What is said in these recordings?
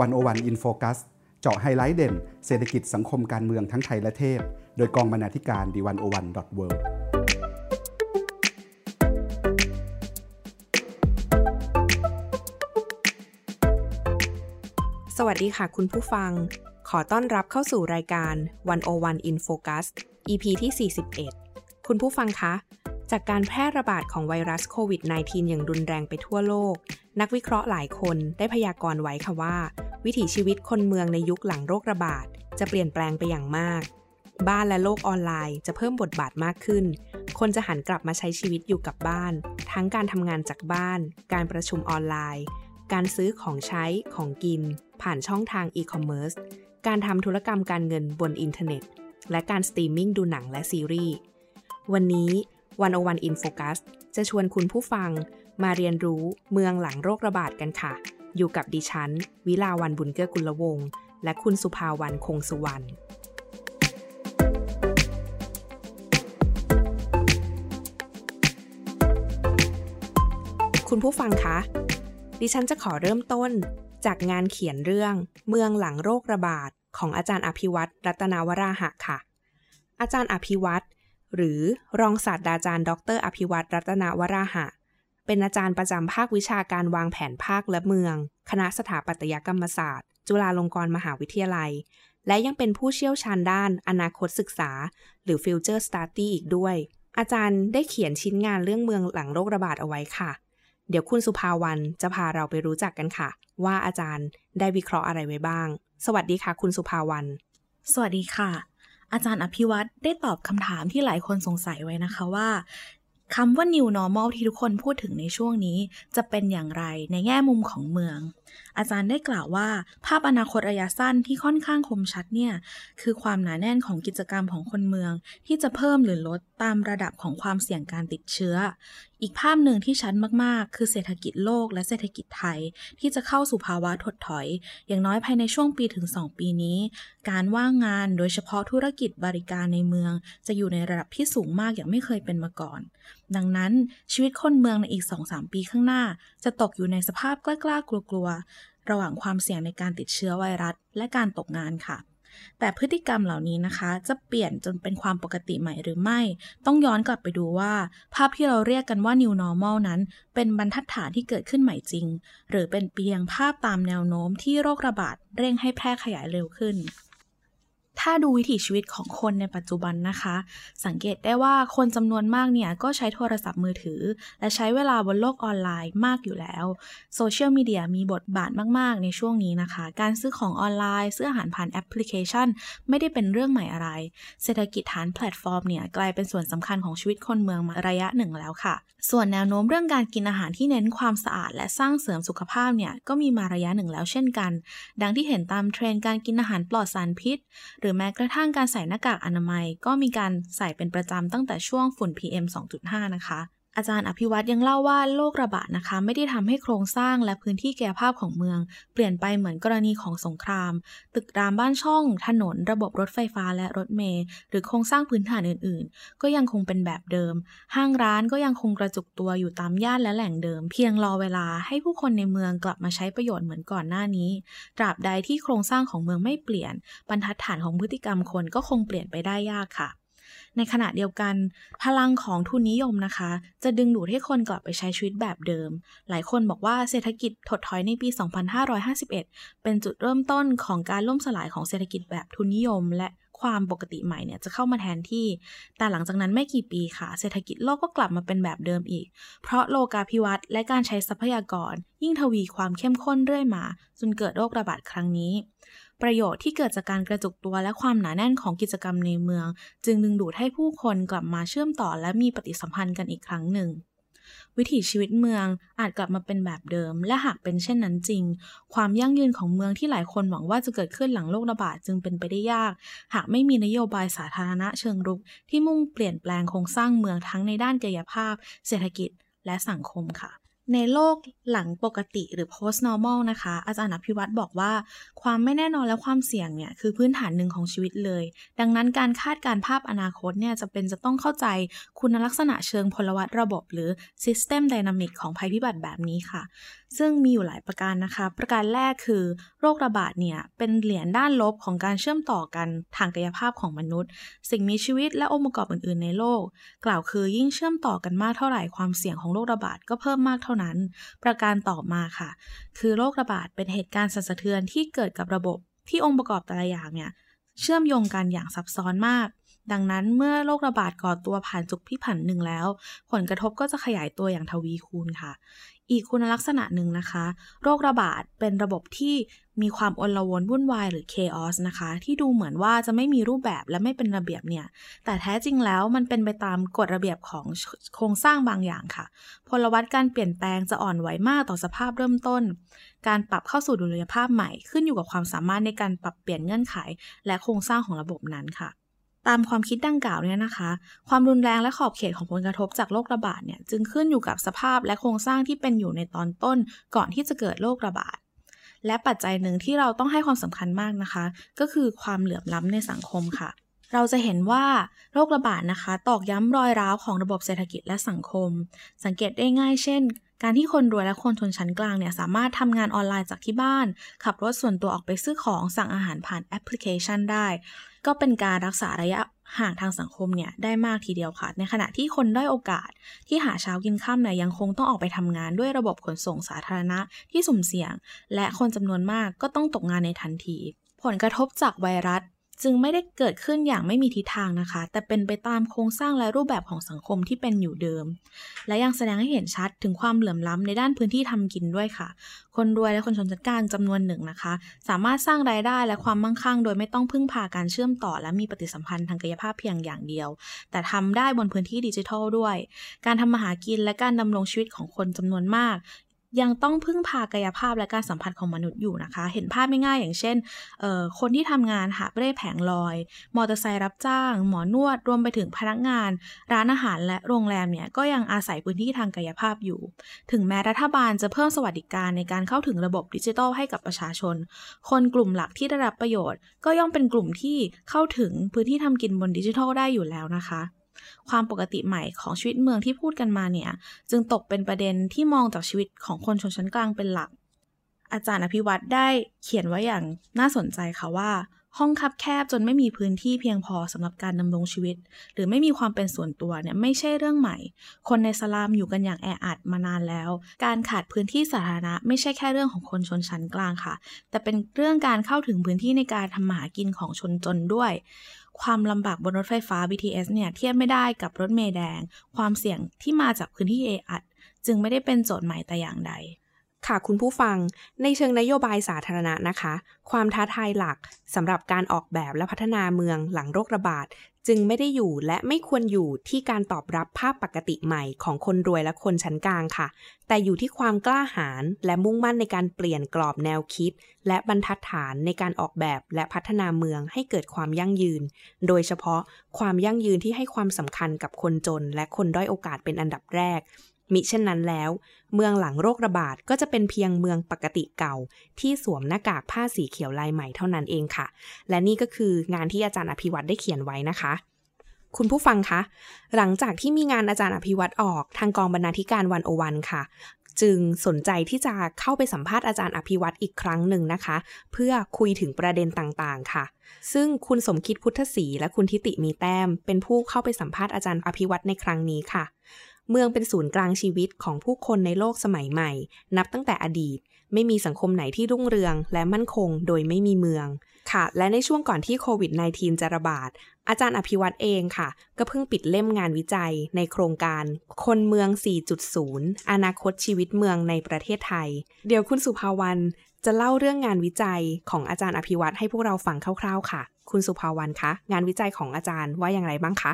One O One in Focus เจาะไฮไลท์เด่น เศรษฐกิจสังคมการเมืองทั้งไทยและเทศโดยกองบรรณาธิการ The One O One dot worldสวัสดีค่ะคุณผู้ฟัง ขอต้อนรับเข้าสู่รายการ 101 in Focus EP ที่ 41 คุณผู้ฟังคะ จากการแพร่ระบาดของไวรัสโควิด -19 อย่างรุนแรงไปทั่วโลก นักวิเคราะห์หลายคนได้พยากรณ์ไว้ค่ะว่า วิถีชีวิตคนเมืองในยุคหลังโรคระบาด จะเปลี่ยนแปลงไปอย่างมาก บ้านและโลกออนไลน์จะเพิ่มบทบาทมากขึ้น คนจะหันกลับมาใช้ชีวิตอยู่กับบ้าน ทั้งการทำงานจากบ้าน การประชุมออนไลน์ การซื้อของใช้ของกิน ผ่านช่องทางอีคอมเมิร์ซการทำธุรกรรมการเงินบนอินเทอร์เน็ต และการสตรีมมิ่งดูหนังและซีรีส์วันนี้วันโอวันอินโฟกัสจะชวนคุณผู้ฟังมาเรียนรู้เมืองหลังโรคระบาดกันค่ะ อยู่กับดิฉัน วิลาวันบุญเกื้อกุลวงศ์และคุณสุภาวันคงสุวรรณคุณผู้ฟังคะ ดิฉันจะขอเริ่มต้นจากงานเขียนเรื่องเมืองหลังโรคระบาดของอาจารย์อภิวัตรรัตนาวราหะค่ะ อาจารย์อภิวัตรหรือรองศาสตราจารย์ ดร อภิวัตรรัตนาวราหะ เป็นอาจารย์ประจำภาควิชาการวางแผนภาคและเมือง คณะสถาปัตยกรรมศาสตร์ จุฬาลงกรณ์มหาวิทยาลัย และยังเป็นผู้เชี่ยวชาญด้านอนาคตศึกษา หรือ Future Study อีกด้วย อาจารย์ได้เขียนชิ้นงานเรื่องเมืองหลังโรคระบาดเอาไว้ค่ะ เดี๋ยวคุณสุภาวันจะพาเราไปรู้จักกันค่ะ ว่าอาจารย์ได้วิเคราะห์อะไรไว้บ้าง สวัสดีค่ะ คุณสุภาวัน สวัสดีค่ะอาจารย์อภิวัตรได้ตอบคำถามที่หลายคนสงสัยไว้นะคะว่า คำว่า new normal ที่ทุกคนพูดถึงในช่วงนี้ จะเป็นอย่างไรในแง่มุมของเมือง อาจารย์ได้กล่าวว่า ภาพอนาคตระยะสั้นที่ค่อนข้างคมชัดเนี่ย คือความหนาแน่นของกิจกรรมของคนเมือง ที่จะเพิ่มหรือลดตามระดับของความเสี่ยงการติดเชื้อ อีกภาพหนึ่งที่ชัดมากๆ คือเศรษฐกิจโลกและเศรษฐกิจไทย ที่จะเข้าสู่ภาวะถดถอย อย่างน้อยภายในช่วงปีถึง 2 ปีนี้ การว่างงานโดยเฉพาะธุรกิจบริการในเมือง จะอยู่ในระดับที่สูงมากอย่างไม่เคยเป็นมาก่อน ดังนั้นชีวิตคนเมืองในอีก 2-3 ปีข้างหน้า จะตกอยู่ในสภาพกล้าๆกลัวๆ ระหว่างความเสี่ยงในการติดเชื้อไวรัส และการตกงานค่ะ แต่พฤติกรรมเหล่านี้นะคะ จะเปลี่ยนจนเป็นความปกติใหม่หรือไม่ ต้องย้อนกลับไปดูว่า ภาพที่เราเรียกกันว่า new normal นั้น เป็นบรรทัดฐานที่เกิดขึ้นใหม่จริง หรือเป็นเพียงภาพตามแนวโน้มที่โรคระบาดเร่งให้แพร่ขยายเร็วขึ้น ถ้าดูวิถีชีวิตของคนในปัจจุบันนะคะ สังเกตได้ว่าคนจำนวนมากเนี่ยก็ใช้โทรศัพท์มือถือ และใช้เวลาบนโลกออนไลน์มากอยู่แล้วโซเชียลมีเดียมีบทบาทมาก ๆ ในช่วงนี้นะคะ การซื้อของออนไลน์ ซื้ออาหารผ่านแอปพลิเคชัน ไม่ได้เป็นเรื่องใหม่อะไร เศรษฐกิจฐานแพลตฟอร์มเนี่ยกลายเป็นส่วนสำคัญของชีวิตคนเมืองมาระยะหนึ่งแล้วค่ะ ส่วนแนวโน้มเรื่องการกินอาหารที่เน้นความสะอาด และสร้างเสริมสุขภาพเนี่ยก็มีมาระยะหนึ่งแล้วเช่นกัน ดังที่เห็นตามเทรนด์การกินอาหารปลอดสารพิษ หรือแม้กระทั่งการใส่หน้ากากอนามัยก็มีการใส่เป็นประจำตั้งแต่ช่วงฝุ่น PM 2.5 นะคะ อาจารย์อภิวัตยังเล่าว่าโรคระบาดนะคะ ไม่ได้ทำให้โครงสร้างและพื้นที่แกาภาพของเมือง เปลี่ยนไปเหมือนกรณีของสงคราม ตึกรามบ้านช่อง ถนน ระบบรถไฟฟ้าและรถเมล์หรือโครงสร้างพื้นฐานอื่นๆ ก็ยังคงเป็นแบบเดิม ห้างร้านก็ยังคงกระจุกตัวอยู่ตามย่านและแหล่งเดิม เพียงรอเวลาให้ผู้คนในเมืองกลับมาใช้ประโยชน์เหมือนก่อนหน้านี้ ตราบใดที่โครงสร้างของเมืองไม่เปลี่ยน บรรทัดฐานของพฤติกรรมคนก็คงเปลี่ยนไปได้ยากค่ะ ในขณะเดียวกัน พลังของทุนนิยมนะคะ จะดึงดูดให้คนกลับไปใช้ชีวิตแบบเดิม หลายคนบอกว่าเศรษฐกิจถดถอยในปี 2551 เป็นจุดเริ่มต้นของการล่มสลายของเศรษฐกิจแบบทุนนิยม และ ความปกติใหม่เนี่ยจะเข้ามาแทนที่ แต่หลังจากนั้นไม่กี่ปีค่ะ เศรษฐกิจโลกก็กลับมาเป็นแบบเดิมอีก เพราะโลกาภิวัตน์และการใช้ทรัพยากร ยิ่งทวีความเข้มข้นเรื่อยมา จนเกิดโรคระบาดครั้งนี้ ประโยชน์ที่เกิดจากการกระจุกตัวและความหนาแน่นของกิจกรรมในเมือง จึงดึงดูดให้ผู้คนกลับมาเชื่อมต่อและมีปฏิสัมพันธ์กันอีกครั้งหนึ่ง วิถีชีวิตเมืองอาจกลับมาเป็นแบบเดิม และหากเป็นเช่นนั้นจริง ความยั่งยืนของเมืองที่หลายคนหวังว่าจะเกิดขึ้นหลังโรคระบาดจึงเป็นไปได้ยาก หากไม่มีนโยบายสาธารณะเชิงรุก ที่มุ่งเปลี่ยนแปลงโครงสร้างเมืองทั้งในด้านกายภาพ เศรษฐกิจ และสังคมค่ะ ในโลกหลังปกติหรือ post normal นะคะ อาจารย์อภิวัตรบอกว่าความไม่แน่นอนและความเสี่ยงเนี่ยคือพื้นฐานหนึ่งของชีวิตเลย ดังนั้นการคาดการภาพอนาคตเนี่ยจะเป็นจะต้องเข้าใจคุณลักษณะเชิงพลวัตระบบหรือ system dynamic ของภัยพิบัติแบบนี้ค่ะ ซึ่งมีอยู่หลายประการนะคะ ประการแรกคือโรคระบาดเนี่ยเป็นเหรียญด้านลบของการเชื่อมต่อกันทางกายภาพของมนุษย์ สิ่งมีชีวิตและองค์ประกอบอื่น ๆ ในโลก กล่าวคือยิ่งเชื่อมต่อกันมากเท่าไหร่ความเสี่ยงของโรคระบาดก็เพิ่มมากเท่านั้น ประการต่อมาค่ะ คือโรคระบาดเป็นเหตุการณ์สั่นสะเทือนที่เกิดกับระบบที่องค์ประกอบแต่ละอย่างเนี่ยเชื่อมโยงกันอย่างซับซ้อนมาก ดังนั้นเมื่อโรคระบาดก่อตัวผ่านจุกพิผันหนึ่งแล้ว ผลกระทบก็จะขยายตัวอย่างทวีคูณค่ะ อีกคุณลักษณะหนึ่งนะคะ โรคระบาดเป็นระบบที่มีความอลวนวุ่นวายหรือ chaos นะคะ ที่ดูเหมือนว่าจะไม่มีรูปแบบและไม่เป็นระเบียบเนี่ย แต่แท้จริงแล้วมันเป็นไปตามกฎระเบียบของโครงสร้างบางอย่างค่ะ พลวัตการเปลี่ยนแปลงจะอ่อนไหวมากต่อสภาพเริ่มต้น การปรับเข้าสู่ดุลยภาพใหม่ขึ้นอยู่กับความสามารถในการปรับเปลี่ยนเงื่อนไข และโครงสร้างของระบบนั้นค่ะ ตามความคิดดังกล่าวเนี่ยนะคะ ความรุนแรงและขอบเขตของผลกระทบจากโรคระบาดเนี่ยจึงขึ้นอยู่กับสภาพและโครงสร้างที่เป็นอยู่ในตอนต้นก่อนที่จะเกิดโรคระบาด และปัจจัยหนึ่งที่เราต้องให้ความสำคัญมากนะคะ ก็คือความเหลื่อมล้ำในสังคมค่ะ เราจะเห็นว่าโรคระบาดนะคะ ตอกย้ำรอยร้าวของระบบเศรษฐกิจและสังคม สังเกตได้ง่ายเช่นการที่คนรวยและคนชนชั้นกลางเนี่ยสามารถทำงานออนไลน์จากที่บ้าน ขับรถส่วนตัวออกไปซื้อของสั่งอาหารผ่านแอปพลิเคชันได้ ก็เป็นการรักษาระยะห่างทางสังคมเนี่ยได้มากทีเดียวค่ะ ในขณะที่คนด้อยโอกาสที่หาเช้ากินข้ามเนี่ยยังคงต้องออกไปทำงานด้วยระบบขนส่งสาธารณะที่สุ่มเสี่ยง และคนจำนวนมากก็ต้องตกงานในทันที ผลกระทบจากไวรัส จึงไม่ได้เกิดขึ้นอย่างไม่มีทิศทางนะคะ แต่เป็นไปตามโครงสร้างและรูปแบบของสังคมที่เป็นอยู่เดิม และยังแสดงให้เห็นชัดถึงความเหลื่อมล้ำในด้านพื้นที่ทำกินด้วยค่ะ คนรวยและคนชนชั้นกลางจำนวนหนึ่งนะคะ สามารถสร้างรายได้และความมั่งคั่ง โดยไม่ต้องพึ่งพาการเชื่อมต่อ และมีปฏิสัมพันธ์ทางกายภาพเพียงอย่างเดียว แต่ทำได้บนพื้นที่ดิจิทัลด้วย การทำมาหากินและการดำรงชีวิตของคนจำนวนมาก ยังต้องพึ่งพากายภาพและการสัมผัสของมนุษย์อยู่นะคะ เห็นภาพไม่ง่ายอย่างเช่น คนที่ทำงานหาบเร่แผงลอย มอเตอร์ไซค์รับจ้าง หมอนวด รวมไปถึงพนักงาน ร้านอาหารและโรงแรมเนี่ย ก็ยังอาศัยพื้นที่ทางกายภาพอยู่ ถึงแม้รัฐบาลจะเพิ่มสวัสดิการในการเข้าถึงระบบดิจิทัลให้กับประชาชน คนกลุ่มหลักที่ได้รับประโยชน์ ก็ย่อมเป็นกลุ่มที่เข้าถึงพื้นที่ทำกินบนดิจิทัลได้อยู่แล้วนะคะ ความปกติใหม่ของชีวิตเมืองที่พูดกันมาเนี่ย จึงตกเป็นประเด็นที่มองจากชีวิตของคนชนชั้นกลางเป็นหลัก อาจารย์อภิวัตรได้เขียนไว้อย่างน่าสนใจค่ะว่า ห้องคับแคบจนไม่มีพื้นที่เพียงพอสำหรับการดำรงชีวิต หรือไม่มีความเป็นส่วนตัวเนี่ยไม่ใช่เรื่องใหม่ คนในสลามอยู่กันอย่างแออัดมานานแล้ว การขาดพื้นที่สาธารณะ ไม่ใช่แค่เรื่องของคนชนชั้นกลางค่ะ แต่เป็นเรื่องการเข้าถึงพื้นที่ในการทำมาหากินของชนจนด้วย ความลำบากบนรถไฟฟ้า BTS เนี่ยเทียบไม่ได้กับรถเมล์แดง ความเสี่ยงที่มาจากพื้นที่เออัดจึงไม่ได้เป็นโจทย์ใหม่แต่อย่างใด ค่ะคุณผู้ฟัง ในเชิงนโยบายสาธารณะนะคะ ความท้าทายหลักสำหรับการออกแบบและพัฒนาเมืองหลังโรคระบาด จึงไม่ได้อยู่และไม่ควรอยู่ที่การตอบรับภาพปกติใหม่ของคนรวยและคนชั้นกลางค่ะ แต่อยู่ที่ความกล้าหาญและมุ่งมั่นในการเปลี่ยนกรอบแนวคิด และบรรทัดฐานในการออกแบบและพัฒนาเมืองให้เกิดความยั่งยืน โดยเฉพาะความยั่งยืนที่ให้ความสำคัญกับคนจน และคนด้อยโอกาสเป็นอันดับแรก มิเช่นนั้นแล้ว เมืองหลังโรคระบาดก็จะเป็นเพียงเมืองปกติเก่า ที่สวมหน้ากากผ้าสีเขียวลายใหม่เท่านั้นเองค่ะ และนี่ก็คืองานที่อาจารย์อภิวัตได้เขียนไว้นะคะคุณผู้ฟังคะ หลังจากที่มีงานอาจารย์อภิวัตออกทางกองบรรณาธิการวันโอวันค่ะ จึงสนใจที่จะเข้าไปสัมภาษณ์อาจารย์อภิวัตอีกครั้งหนึ่งนะคะ เพื่อคุยถึงประเด็นต่างๆ ค่ะ ซึ่งคุณสมคิดพุทธศรีและคุณทิติมีแต้ม เป็นผู้เข้าไปสัมภาษณ์อาจารย์อภิวัตในครั้งนี้ค่ะ เมืองเป็นศูนย์กลางชีวิตของผู้คนในโลกสมัยใหม่ นับตั้งแต่อดีต ไม่มีสังคมไหนที่รุ่งเรือง และมั่นคงโดยไม่มีเมือง ค่ะ และในช่วงก่อนที่โควิด -19 จะระบาด อาจารย์อภิวัตเองค่ะ ก็เพิ่งปิดเล่มงานวิจัยในโครงการ คนเมือง 4.0 อนาคตชีวิตเมืองในประเทศไทย เดี๋ยวคุณสุภาวันจะเล่าเรื่องงานวิจัยของอาจารย์อภิวัตให้พวกเราฟังคร่าวๆ ค่ะ คุณสุภาวันคะ งานวิจัยของอาจารย์ว่าอย่างไรบ้างคะ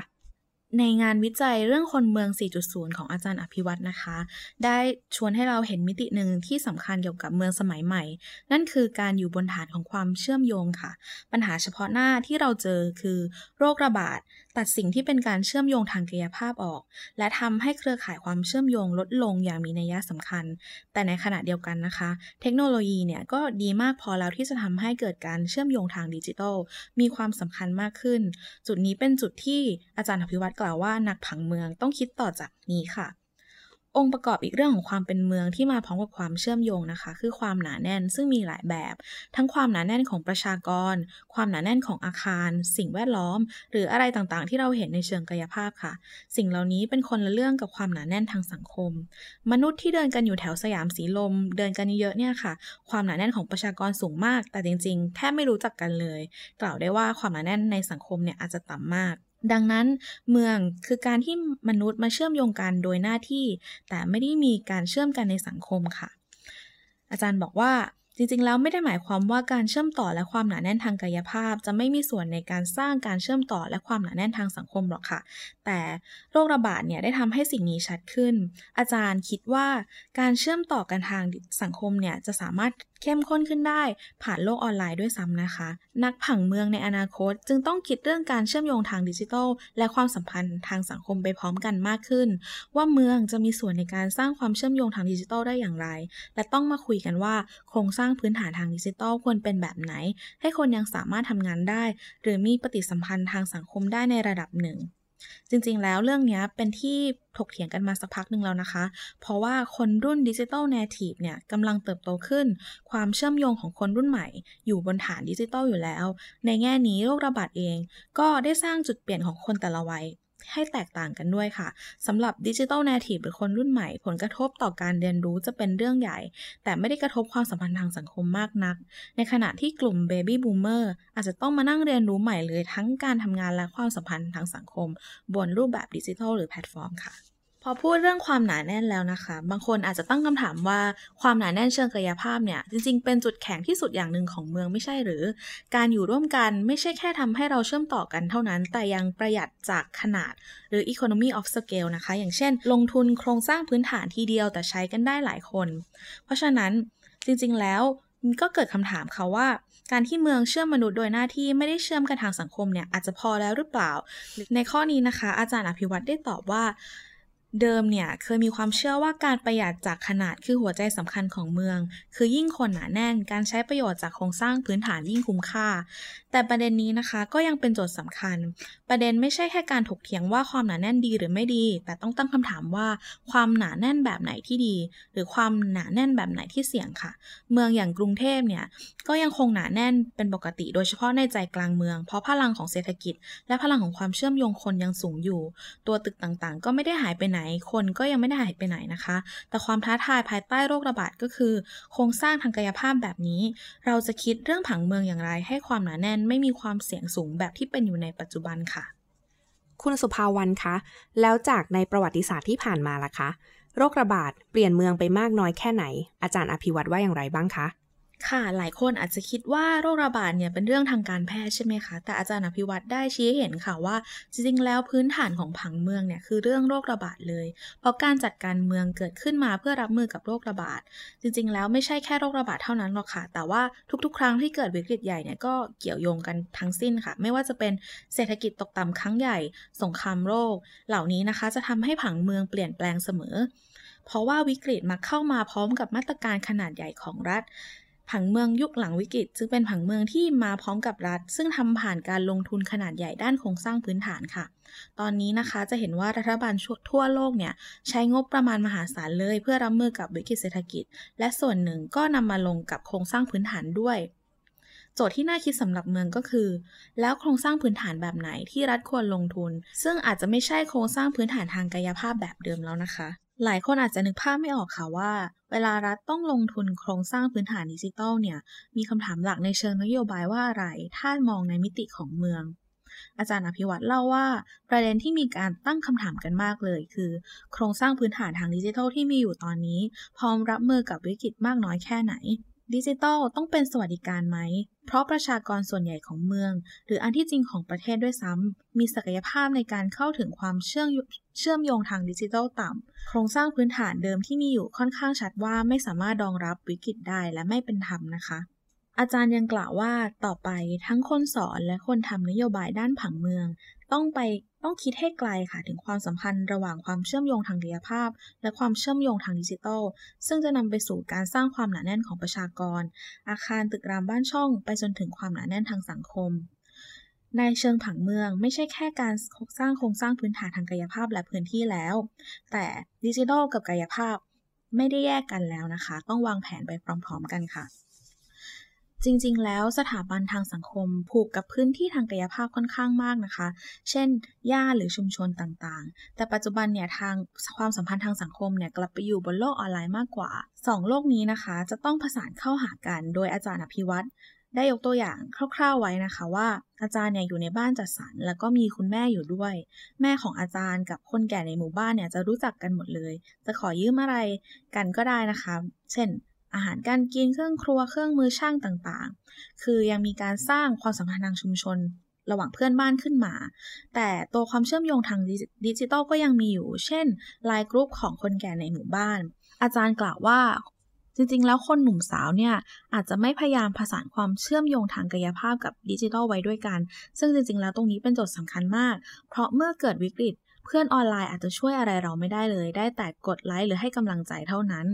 ในงานวิจัยเรื่องคนเมือง 4.0 ของอาจารย์อภิวัตนะคะ ได้ชวนให้เราเห็นมิติหนึ่งที่สำคัญเกี่ยวกับเมืองสมัยใหม่ นั่นคือการอยู่บนฐานของความเชื่อมโยงค่ะ ปัญหาเฉพาะหน้าที่เราเจอคือโรคระบาด ตัดสิ่งที่เป็นการเชื่อมโยงทางกายภาพออก และทำให้เครือข่ายความเชื่อมโยงลดลงอย่างมีนัยสำคัญ แต่ในขณะเดียวกันนะคะ เทคโนโลยีเนี่ยก็ดีมากพอแล้วที่จะทำให้เกิดการเชื่อมโยงทางดิจิทัลมีความสำคัญมากขึ้น จุดนี้เป็นจุดที่อาจารย์อภิวัตรกล่าวว่านักผังเมืองต้องคิดต่อจากนี้ค่ะ องค์ประกอบอีกเรื่องของความเป็นเมืองที่มาพร้อมกับความเชื่อมโยงนะคะ คือความหนาแน่นซึ่งมีหลายแบบ ทั้งความหนาแน่นของประชากร ความหนาแน่นของอาคาร สิ่งแวดล้อม หรืออะไรต่างๆ ที่เราเห็นในเชิงกายภาพค่ะ สิ่งเหล่านี้เป็นคนละเรื่องกับความหนาแน่นทางสังคม มนุษย์ที่เดินกันอยู่แถวสยามสีลม เดินกันเยอะเนี่ยค่ะ ความหนาแน่นของประชากรสูงมาก แต่จริง ๆ แทบไม่รู้จักกันเลย กล่าวได้ว่าความหนาแน่นในสังคมเนี่ยอาจจะต่ำมาก ดังนั้นเมืองคือการที่มนุษย์มาเชื่อมโยงกันโดยหน้าที่ แต่ไม่ได้มีการเชื่อมกันในสังคมค่ะ อาจารย์บอกว่า จริงๆ แล้วไม่ได้หมายความว่าการเชื่อมต่อและความหนาแน่นทางกายภาพ จะไม่มีส่วนในการสร้างการเชื่อมต่อและความหนาแน่นทางสังคมหรอกค่ะ แต่โรคระบาดเนี่ยได้ทำให้สิ่งนี้ชัดขึ้น อาจารย์คิดว่าการเชื่อมต่อกันทางสังคมเนี่ยจะสามารถเข้มข้นขึ้นได้ ผ่านโลกออนไลน์ด้วยซ้ำนะคะ นักผังเมืองในอนาคต จึงต้องคิดเรื่องการเชื่อมโยงทางดิจิทัล และความสัมพันธ์ทางสังคมไปพร้อมกันมากขึ้น ว่าเมืองจะมีส่วนในการสร้างความเชื่อมโยงทางดิจิทัลได้อย่างไร และต้องมาคุยกันว่าโครงสร้างางพื้นฐานทางดิจิทัลควรเป็นแบบไหน ให้คนยังสามารถทำงานได้ หรือมีปฏิสัมพันธ์ทางสังคมได้ในระดับหนึ่ง จริงๆ แล้วเรื่องนี้เป็นที่ถกเถียงกันมาสักพักหนึ่งแล้วนะคะ เพราะว่าคนรุ่น digital native เนี่ยกำลังเติบโตขึ้น ความเชื่อมโยงของคนรุ่นใหม่ อยู่บนฐานดิจิทัลอยู่แล้ว ในแง่นี้โรคระบาดเอง ก็ได้สร้างจุดเปลี่ยนของคนแต่ละวัย ให้แตกต่างกันด้วยค่ะสำหรับ digital native หรือคนรุ่นใหม่ ผลกระทบต่อการเรียนรู้จะเป็นเรื่องใหญ่ แต่ไม่ได้กระทบความสัมพันธ์ทางสังคมมากนัก ในขณะที่กลุ่ม baby boomer อาจจะต้องมานั่งเรียนรู้ใหม่เลยทั้งการทำงานและความสัมพันธ์ทางสังคม บนรูปแบบดิจิทัลหรือแพลตฟอร์มค่ะ พอพูดเรื่องความหนาแน่นแล้วนะคะ บางคนอาจจะตั้งคำถามว่าความหนาแน่นเชิงกายภาพเนี่ย จริง ๆ เป็นจุดแข็งที่สุดอย่างหนึ่งของเมืองไม่ใช่หรือ การอยู่ร่วมกันไม่ใช่แค่ทำให้เราเชื่อมต่อกันเท่านั้น แต่ยังประหยัดจากขนาดหรือ economy of scale นะคะ อย่างเช่น ลงทุนโครงสร้างพื้นฐานทีเดียวแต่ใช้กันได้หลายคน เพราะฉะนั้นจริง ๆ แล้วก็เกิดคำถามค่ะว่า การที่เมืองเชื่อมมนุษย์โดยหน้าที่ไม่ได้เชื่อมกันทางสังคมเนี่ยอาจจะพอแล้วหรือเปล่า ในข้อนี้นะคะ อาจารย์อภิวัตได้ตอบว่า เดิมเนี่ยเคยมีความเชื่อว่าการประหยัดจากขนาดคือหัวใจสำคัญของเมือง คือยิ่งคนหนาแน่น การใช้ประโยชน์จากโครงสร้างพื้นฐานยิ่งคุ้มค่า แต่ประเด็นนี้นะคะก็ยังเป็นโจทย์สำคัญประเด็นไม่ใช่แค่การถกเถียงว่าความหนาแน่นดีหรือไม่ดี แต่ต้องตั้งคำถามว่าความหนาแน่นแบบไหนที่ดี หรือความหนาแน่นแบบไหนที่เสี่ยงค่ะ เมืองอย่างกรุงเทพเนี่ยก็ยังคงหนาแน่นเป็นปกติ โดยเฉพาะในใจกลางเมือง เพราะพลังของเศรษฐกิจ และพลังของความเชื่อมโยงคนยังสูงอยู่ ตัวตึกต่างๆ ก็ไม่ได้หายไปไหน คนก็ยังไม่ได้หายไปไหนนะคะ แต่ความท้าทายภายใต้โรคระบาดก็คือ โครงสร้างทางกายภาพแบบนี้ เราจะคิดเรื่องผังเมืองอย่างไร ให้ความหนาแน่นไม่มีความเสี่ยงสูงแบบที่เป็นอยู่ในปัจจุบันค่ะ คุณสุภาวรรณคะ แล้วจากในประวัติศาสตร์ที่ผ่านมาล่ะคะ โรคระบาดเปลี่ยนเมืองไปมากน้อยแค่ไหน อาจารย์อภิวัตว่าอย่างไรบ้างคะ ค่ะ หลายคนอาจจะคิดว่าโรคระบาดเนี่ยเป็นเรื่องทางการแพทย์ใช่ไหมคะ แต่อาจารย์อภิวัตได้ชี้เห็นค่ะว่าจริงๆ แล้วพื้นฐานของผังเมืองเนี่ยคือเรื่องโรคระบาดเลย เพราะการจัดการเมืองเกิดขึ้นมาเพื่อรับมือกับโรคระบาด จริงๆ แล้วไม่ใช่แค่โรคระบาดเท่านั้นหรอกค่ะ แต่ว่าทุกๆ ครั้งที่เกิดวิกฤตใหญ่เนี่ยก็เกี่ยวโยงกันทั้งสิ้นค่ะ ไม่ว่าจะเป็นเศรษฐกิจตกต่ำครั้งใหญ่ สงครามโรค เหล่านี้นะคะจะทำให้ผังเมืองเปลี่ยนแปลงเสมอ เพราะว่าวิกฤตมาเข้ามาพร้อมกับมาตรการขนาดใหญ่ของรัฐ ผังเมืองยุคหลังวิกฤตจึงเป็นผังเมืองที่มาพร้อมกับรัฐ ซึ่งทำผ่านการลงทุนขนาดใหญ่ด้านโครงสร้างพื้นฐานค่ะ ตอนนี้นะคะจะเห็นว่ารัฐบาลทั่วโลกเนี่ยใช้งบประมาณมหาศาลเลย เพื่อรับมือกับวิกฤตเศรษฐกิจ และส่วนหนึ่งก็นำมาลงกับโครงสร้างพื้นฐานด้วยโจทย์ที่น่าคิดสำหรับเมืองก็คือ แล้วโครงสร้างพื้นฐานแบบไหนที่รัฐควรลงทุน ซึ่งอาจจะไม่ใช่โครงสร้างพื้นฐานทางกายภาพแบบเดิมแล้วนะคะ หลายคนอาจจะนึกภาพไม่ออกค่ะว่า เวลารัฐต้องลงทุนโครงสร้างพื้นฐานดิจิทัลเนี่ย มีคำถามหลักในเชิงนโยบายว่าอะไร ถ้ามองในมิติของเมือง อาจารย์อภิวัตรเล่าว่า ประเด็นที่มีการตั้งคำถามกันมากเลย คือ โครงสร้างพื้นฐานทางดิจิทัลที่มีอยู่ตอนนี้ พร้อมรับมือกับวิกฤตมากน้อยแค่ไหน ดิจิทัลต้องเป็นสวัสดิการไหม เพราะประชากรส่วนใหญ่ของเมือง หรืออันที่จริงของประเทศด้วยซ้ำมีศักยภาพในการเข้าถึงความเชื่อมเชื่อมโยงทางดิจิทัลต่ำ โครงสร้างพื้นฐานเดิมที่มีอยู่ค่อนข้างชัดว่าไม่สามารถรองรับวิกฤตได้และไม่เป็นธรรมนะคะอาจารย์ยังกล่าวว่าต่อไปทั้งคนสอนและคนทำนโยบายด้านผังเมือง ต้องไปต้องคิดให้ไกลค่ะถึงความสัมพันธ์ระหว่างความเชื่อมโยงทางกายภาพ และความเชื่อมโยงทางดิจิทัล ซึ่งจะนำไปสู่การสร้างความหนาแน่นของประชากร อาคารตึกรามบ้านช่อง ไปจนถึงความหนาแน่นทางสังคม ในเชิงผังเมืองไม่ใช่แค่การสร้างโครงสร้างพื้นฐานทางกายภาพและพื้นที่แล้ว แต่ดิจิทัลกับกายภาพไม่ได้แยกกันแล้วนะคะ ต้องวางแผนไปพร้อม ๆ กันค่ะ จริงๆ แล้วสถาบันทางสังคมผูกกับพื้นที่ทางกายภาพค่อนข้างมากนะคะ เช่น ย่าหรือชุมชนต่างๆ แต่ปัจจุบันเนี่ยทางความสัมพันธ์ทางสังคมเนี่ยกลับไปอยู่บนโลกออนไลน์มากกว่า 2 โลกนี้นะคะ จะต้องผสานเข้าหากันโดยอาจารย์อภิวัตรได้ยกตัวอย่างคร่าว ๆไว้นะคะว่าอาจารย์เนี่ยอยู่ในบ้านจัดสรรแล้วก็มีคุณแม่อยู่ด้วย แม่ของอาจารย์กับคนแก่ในหมู่บ้านเนี่ยจะรู้จักกันหมดเลย จะขอยืมอะไรกันก็ได้นะคะ เช่น อาหารการกินเครื่องครัวเครื่องมือช่างต่างๆ คือยังมีการสร้างความสัมพันธ์ทางชุมชนระหว่างเพื่อนบ้านขึ้นมา แต่ตัวความเชื่อมโยงทางดิจิทัลก็ยังมีอยู่ เช่นไลน์กรุ๊ปของคนแก่ในหมู่บ้าน อาจารย์กล่าวว่า จริงๆ แล้วคนหนุ่มสาวเนี่ย อาจจะไม่พยายามผสานความเชื่อมโยงทางกายภาพกับดิจิทัลไว้ด้วยกัน ซึ่งจริงๆ แล้วตรงนี้เป็นโจทย์สำคัญมาก เพราะเมื่อเกิดวิกฤต เพื่อนออนไลน์อาจจะช่วยอะไรเราไม่ได้เลย ได้แต่กดไลค์หรือให้กำลังใจเท่านั้น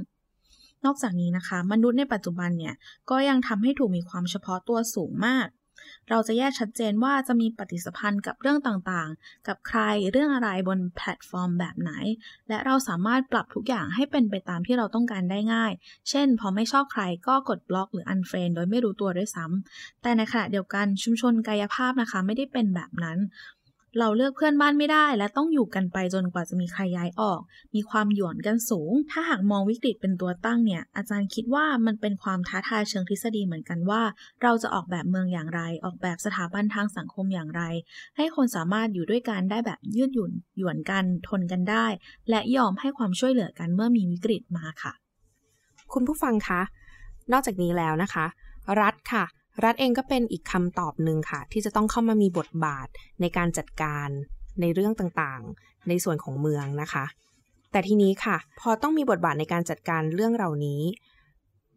นอกจากนี้นะคะ มนุษย์ในปัจจุบันเนี่ยก็ยังทำให้ถูกมีความเฉพาะตัวสูงมาก เราจะแยกชัดเจนว่าจะมีปฏิสัมพันธ์กับเรื่องต่างๆ กับใครเรื่องอะไรบนแพลตฟอร์มแบบไหน และเราสามารถปรับทุกอย่างให้เป็นไปตามที่เราต้องการได้ง่าย เช่น พอไม่ชอบใครก็กดบล็อกหรือ unfriend โดยไม่รู้ตัวด้วยซ้ำแต่ในขณะเดียวกันชุมชนกายภาพนะคะ ไม่ได้เป็นแบบนั้น เราเลือกเพื่อนบ้านไม่ได้ และต้องอยู่กันไปจนกว่าจะมีใครย้ายออก มีความหย่อนกันสูง ถ้าหากมองวิกฤตเป็นตัวตั้งเนี่ย อาจารย์คิดว่ามันเป็นความท้าทายเชิงทฤษฎีเหมือนกันว่า เราจะออกแบบเมืองอย่างไร ออกแบบสถาบันทางสังคมอย่างไร ให้คนสามารถอยู่ด้วยกันได้แบบยืดหยุ่นหย่อนกันทนกันได้ และยอมให้ความช่วยเหลือกันเมื่อมีวิกฤตมาค่ะ คุณผู้ฟังคะ นอกจากนี้แล้วนะคะ รัฐค่ะ รัฐเองก็เป็นอีกคำตอบหนึ่งค่ะ ที่จะต้องเข้ามามีบทบาทในการจัดการในเรื่องต่างๆ ในส่วนของเมืองนะคะ แต่ทีนี้ค่ะ พอต้องมีบทบาทในการจัดการเรื่องเหล่านี้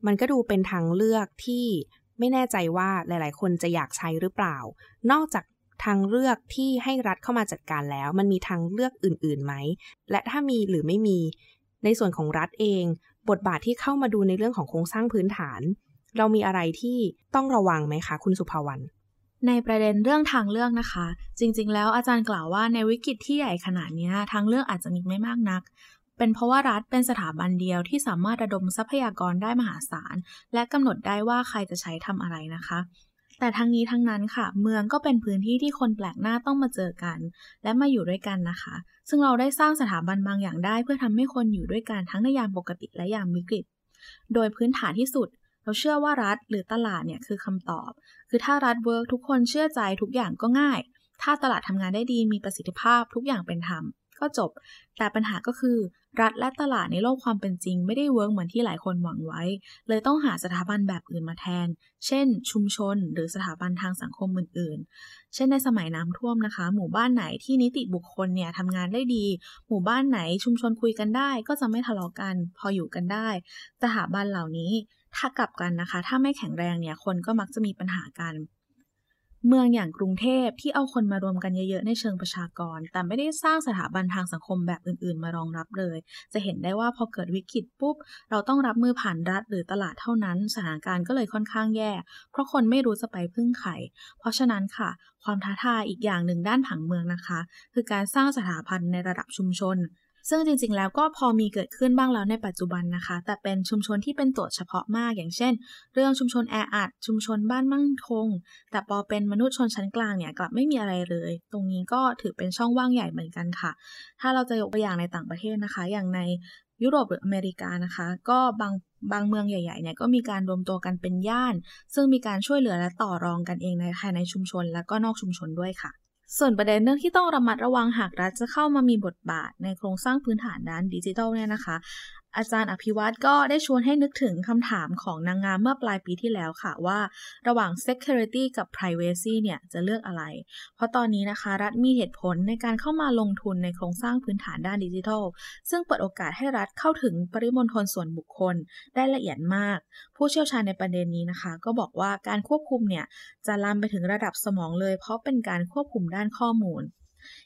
มันก็ดูเป็นทางเลือกที่ไม่แน่ใจว่าหลาย ๆ คนจะอยากใช้หรือเปล่า นอกจากทางเลือกที่ให้รัฐเข้ามาจัดการแล้ว มันมีทางเลือกอื่น ๆ ไหม และถ้ามีหรือไม่มีในส่วนของรัฐเอง บทบาทที่เข้ามาดูในเรื่องของโครงสร้างพื้นฐาน เรามีอะไรที่ต้องระวังไหมคะคุณสุภาวรรณในประเด็นเรื่องทางเลือกนะคะ จริง ๆ แล้วอาจารย์กล่าวว่าในวิกฤตที่ใหญ่ขนาดนี้ทางเลือกอาจจะมีไม่มากนัก เป็นเพราะว่ารัฐเป็นสถาบันเดียวที่สามารถระดมทรัพยากรได้มหาศาล และกำหนดได้ว่าใครจะใช้ทำอะไรนะคะแต่ทั้งนี้ทั้งนั้นค่ะ เมืองก็เป็นพื้นที่ที่คนแปลกหน้าต้องมาเจอกัน และมาอยู่ด้วยกันนะคะ ซึ่งเราได้สร้างสถาบันบางอย่างได้ เพื่อทำให้คนอยู่ด้วยกันทั้งในยามปกติและยามวิกฤต โดยพื้นฐานที่สุด เราเชื่อว่ารัฐหรือตลาดเนี่ยคือคำตอบ คือถ้ารัฐเวิร์กทุกคนเชื่อใจทุกอย่างก็ง่าย ถ้าตลาดทำงานได้ดีมีประสิทธิภาพทุกอย่างเป็นธรรม ก็จบ แต่ปัญหาก็คือ รัฐและตลาดในโลกความเป็นจริง ไม่ได้ work เหมือนที่หลายคนหวังไว้ เลยต้องหาสถาบันแบบอื่นมาแทน เช่น ชุมชน หรือสถาบันทางสังคมอื่น ๆ เช่นในสมัยน้ำท่วมนะคะ หมู่บ้านไหนที่นิติบุคคลเนี่ยทำงานได้ดี หมู่บ้านไหนชุมชนคุยกันได้ ก็จะไม่ทะเลาะกัน พออยู่กันได้ สถาบันเหล่านี้ถ้ากลับกันนะคะ ถ้าไม่แข็งแรงเนี่ยคนก็มักจะมีปัญหากัน เมืองอย่างกรุงเทพที่เอาคนมารวมกันเยอะๆในเชิงประชากร แต่ไม่ได้สร้างสถาบันทางสังคมแบบอื่นๆ มารองรับเลย จะเห็นได้ว่าพอเกิดวิกฤตปุ๊บ เราต้องรับมือผ่านรัฐหรือตลาดเท่านั้น สถานการณ์ก็เลยค่อนข้างแย่ เพราะคนไม่รู้จะไปพึ่งใครเพราะฉะนั้นค่ะ ความท้าทายอีกอย่างหนึ่งด้านผังเมืองนะคะ คือการสร้างสถาบันในระดับชุมชน ซึ่งจริงๆ แล้วก็พอมีเกิดขึ้นบ้างแล้วในปัจจุบันนะคะ แต่เป็นชุมชนที่เป็นตัวเฉพาะมาก อย่างเช่น เรื่องชุมชนแออัด ชุมชนบ้านมั่งคง แต่พอเป็นมนุษย์ชนชั้นกลางเนี่ยกลับไม่มีอะไรเลย ตรงนี้ก็ถือเป็นช่องว่างใหญ่เหมือนกันค่ะ ถ้าเราจะยกตัวอย่างในต่างประเทศนะคะ อย่างในยุโรปหรืออเมริกานะคะ ก็บางบางเมืองใหญ่ๆเนี่ยก็มีการรวมตัวกันเป็นย่าน ซึ่งมีการช่วยเหลือและต่อรองกันเองในภายในชุมชน และก็นอกชุมชนด้วยค่ะ ส่วนประเด็นเรื่องที่ต้องระมัดระวังหากรัฐจะเข้ามามีบทบาทในโครงสร้างพื้นฐานด้านดิจิทัลเนี่ยนะคะ อาจารย์อภิวัตรก็ได้ชวนให้นึกถึงคำถามของนางงามเมื่อปลายปีที่แล้วค่ะว่า ระหว่าง security กับ privacy เนี่ยจะเลือกอะไร เพราะตอนนี้นะคะรัฐมีเหตุผลในการเข้ามาลงทุนในโครงสร้างพื้นฐานด้านดิจิทัล ซึ่งเปิดโอกาสให้รัฐเข้าถึงปริมณฑลส่วนบุคคลได้ละเอียดมาก ผู้เชี่ยวชาญในประเด็นนี้นะคะ ก็บอกว่าการควบคุมเนี่ยจะลามไปถึงระดับสมองเลย เพราะเป็นการควบคุมด้านข้อมูล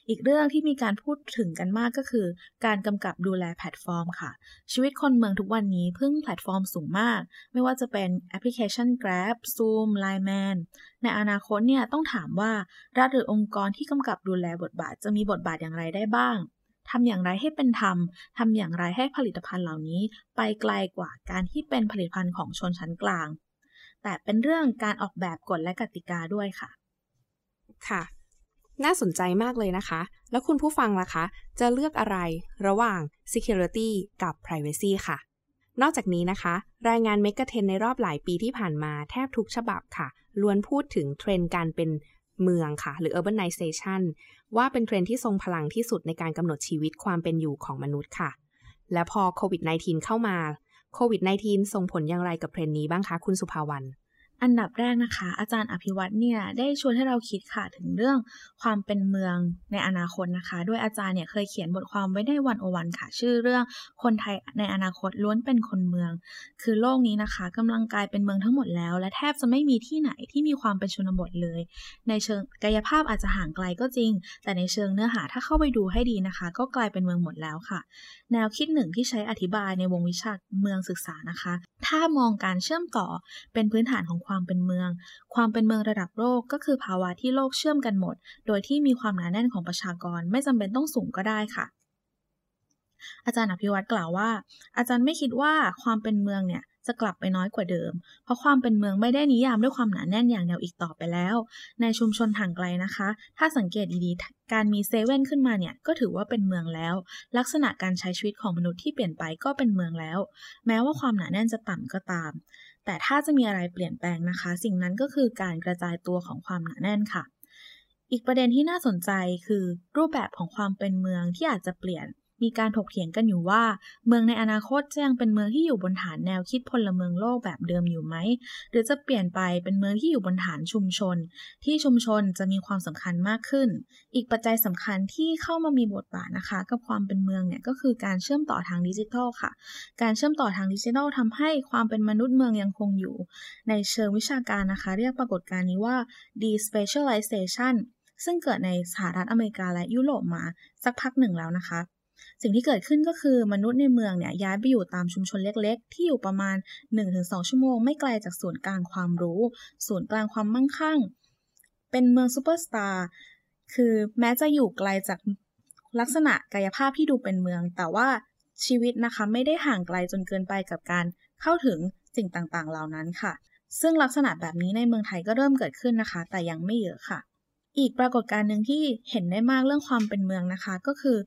อีกเรื่องที่มีการพูดถึงกันมากก็คือ การกำกับดูแลแพลตฟอร์มค่ะ ชีวิตคนเมืองทุกวันนี้พึ่งแพลตฟอร์มสูงมาก ไม่ว่าจะเป็นแอปพลิเคชัน Grab Zoom Line Man ในอนาคตเนี่ยต้องถามว่ารัฐหรือองค์กรที่กำกับดูแลบทบาทจะมีบทบาทอย่างไรได้บ้างทำอย่างไรให้เป็นธรรม ทำอย่างไรให้ผลิตภัณฑ์เหล่านี้ ไปไกลกว่าการที่เป็นผลิตภัณฑ์ของชนชั้นกลาง แต่เป็นเรื่องการออกแบบกฎและกติกาด้วยค่ะ ค่ะ น่าสนใจมากเลยนะคะ แล้วคุณผู้ฟังล่ะคะ จะเลือกอะไรระหว่าง security กับ privacy ค่ะ นอกจากนี้นะคะ รายงาน m e g a t นในรอบหลายปีที่ผ่านมาแทบทุกฉบับค่ะ ล้วนพูดถึงเทรนด์การเป็นเมืองค่ะ หรือ urbanization ว่าเป็นเทรนด์ที่ทรงพลังที่สุดในการกำหนดชีวิตความเป็นอยู่ของมนุษย์ค่ะ และพอโควิด -19 เข้ามาโควิด -19 ส่งผลอย่างไรกับเทรนด์นี้บ้างคะคุณสุภาวัน อันดับแรกนะคะ อาจารย์อภิวัตเนี่ยได้ชวนให้เราคิดค่ะถึงเรื่องความเป็นเมืองในอนาคตนะคะ ด้วยอาจารย์เนี่ยเคยเขียนบทความไว้ในวันโอวันค่ะ ชื่อเรื่องคนไทยในอนาคตล้วนเป็นคนเมือง คือโลกนี้นะคะกำลังกลายเป็นเมืองทั้งหมดแล้ว และแทบจะไม่มีที่ไหนที่มีความเป็นชนบทเลย ในเชิงกายภาพอาจจะห่างไกลก็จริง แต่ในเชิงเนื้อหาถ้าเข้าไปดูให้ดีนะคะ ก็กลายเป็นเมืองหมดแล้วค่ะ แนวคิดหนึ่งที่ใช้อธิบายในวงวิชาเมืองศึกษานะคะ ถ้ามองการเชื่อมต่อเป็นพื้นฐานของความเป็นเมือง ความเป็นเมืองระดับโลกก็คือภาวะที่โลกเชื่อมกันหมด โดยที่มีความหนาแน่นของประชากรไม่จำเป็นต้องสูงก็ได้ค่ะอาจารย์อภิวัตรกล่าวว่า อาจารย์ไม่คิดว่าความเป็นเมืองเนี่ย จะกลับไปน้อยกว่าเดิม เพราะความเป็นเมืองไม่ได้นิยามด้วยความหนาแน่นอย่างเดียวอีกต่อไปแล้ว ในชุมชนห่างไกลนะคะ ถ้าสังเกตดีๆ การมีเซเว่นขึ้นมาเนี่ยก็ถือว่าเป็นเมืองแล้ว ลักษณะการใช้ชีวิตของมนุษย์ที่เปลี่ยนไปก็เป็นเมืองแล้ว แม้ว่าความหนาแน่นจะต่ำก็ตาม แต่ถ้าจะมีอะไรเปลี่ยนแปลงนะคะ สิ่งนั้นก็คือการกระจายตัวของความหนาแน่นค่ะอีกประเด็นที่น่าสนใจคือรูปแบบของความเป็นเมืองที่อาจจะเปลี่ยน มีการถกเถียงกันอยู่ว่า เมืองในอนาคตจะยังเป็นเมืองที่อยู่บนฐานแนวคิดพลเมืองโลกแบบเดิมอยู่ไหม หรือจะเปลี่ยนไปเป็นเมืองที่อยู่บนฐานชุมชน ที่ชุมชนจะมีความสำคัญมากขึ้น อีกปัจจัยสำคัญที่เข้ามามีบทบาทนะคะ กับความเป็นเมืองเนี่ยก็คือการเชื่อมต่อทางดิจิทัลค่ะ การเชื่อมต่อทางดิจิทัลทำให้ความเป็นมนุษย์เมืองยังคงอยู่ ในเชิงวิชาการนะคะ เรียกปรากฏการณ์นี้ว่า despatialization ซึ่งเกิดในสหรัฐอเมริกาและยุโรปมาสักพักหนึ่งแล้วนะคะ สิ่งที่เกิดขึ้นก็คือมนุษย์ในเมืองเนี่ยย้ายไปอยู่ตามชุมชนเล็กๆ ที่อยู่ประมาณ 1-2 ชั่วโมง ไม่ไกลจากศูนย์กลางความรู้ ศูนย์กลางความมั่งคั่ง เป็นเมืองซูเปอร์สตาร์คือแม้จะอยู่ไกลจากลักษณะกายภาพที่ดูเป็นเมือง แต่ว่าชีวิตนะคะไม่ได้ห่างไกลจนเกินไปกับการเข้าถึงสิ่งต่างๆ เหล่านั้นค่ะ ซึ่งลักษณะแบบนี้ในเมืองไทยก็เริ่มเกิดขึ้นนะคะ แต่ยังไม่เยอะค่ะ อีกปรากฏการณ์หนึ่งที่เห็นได้มากเรื่องความเป็นเมืองนะคะ ก็คือ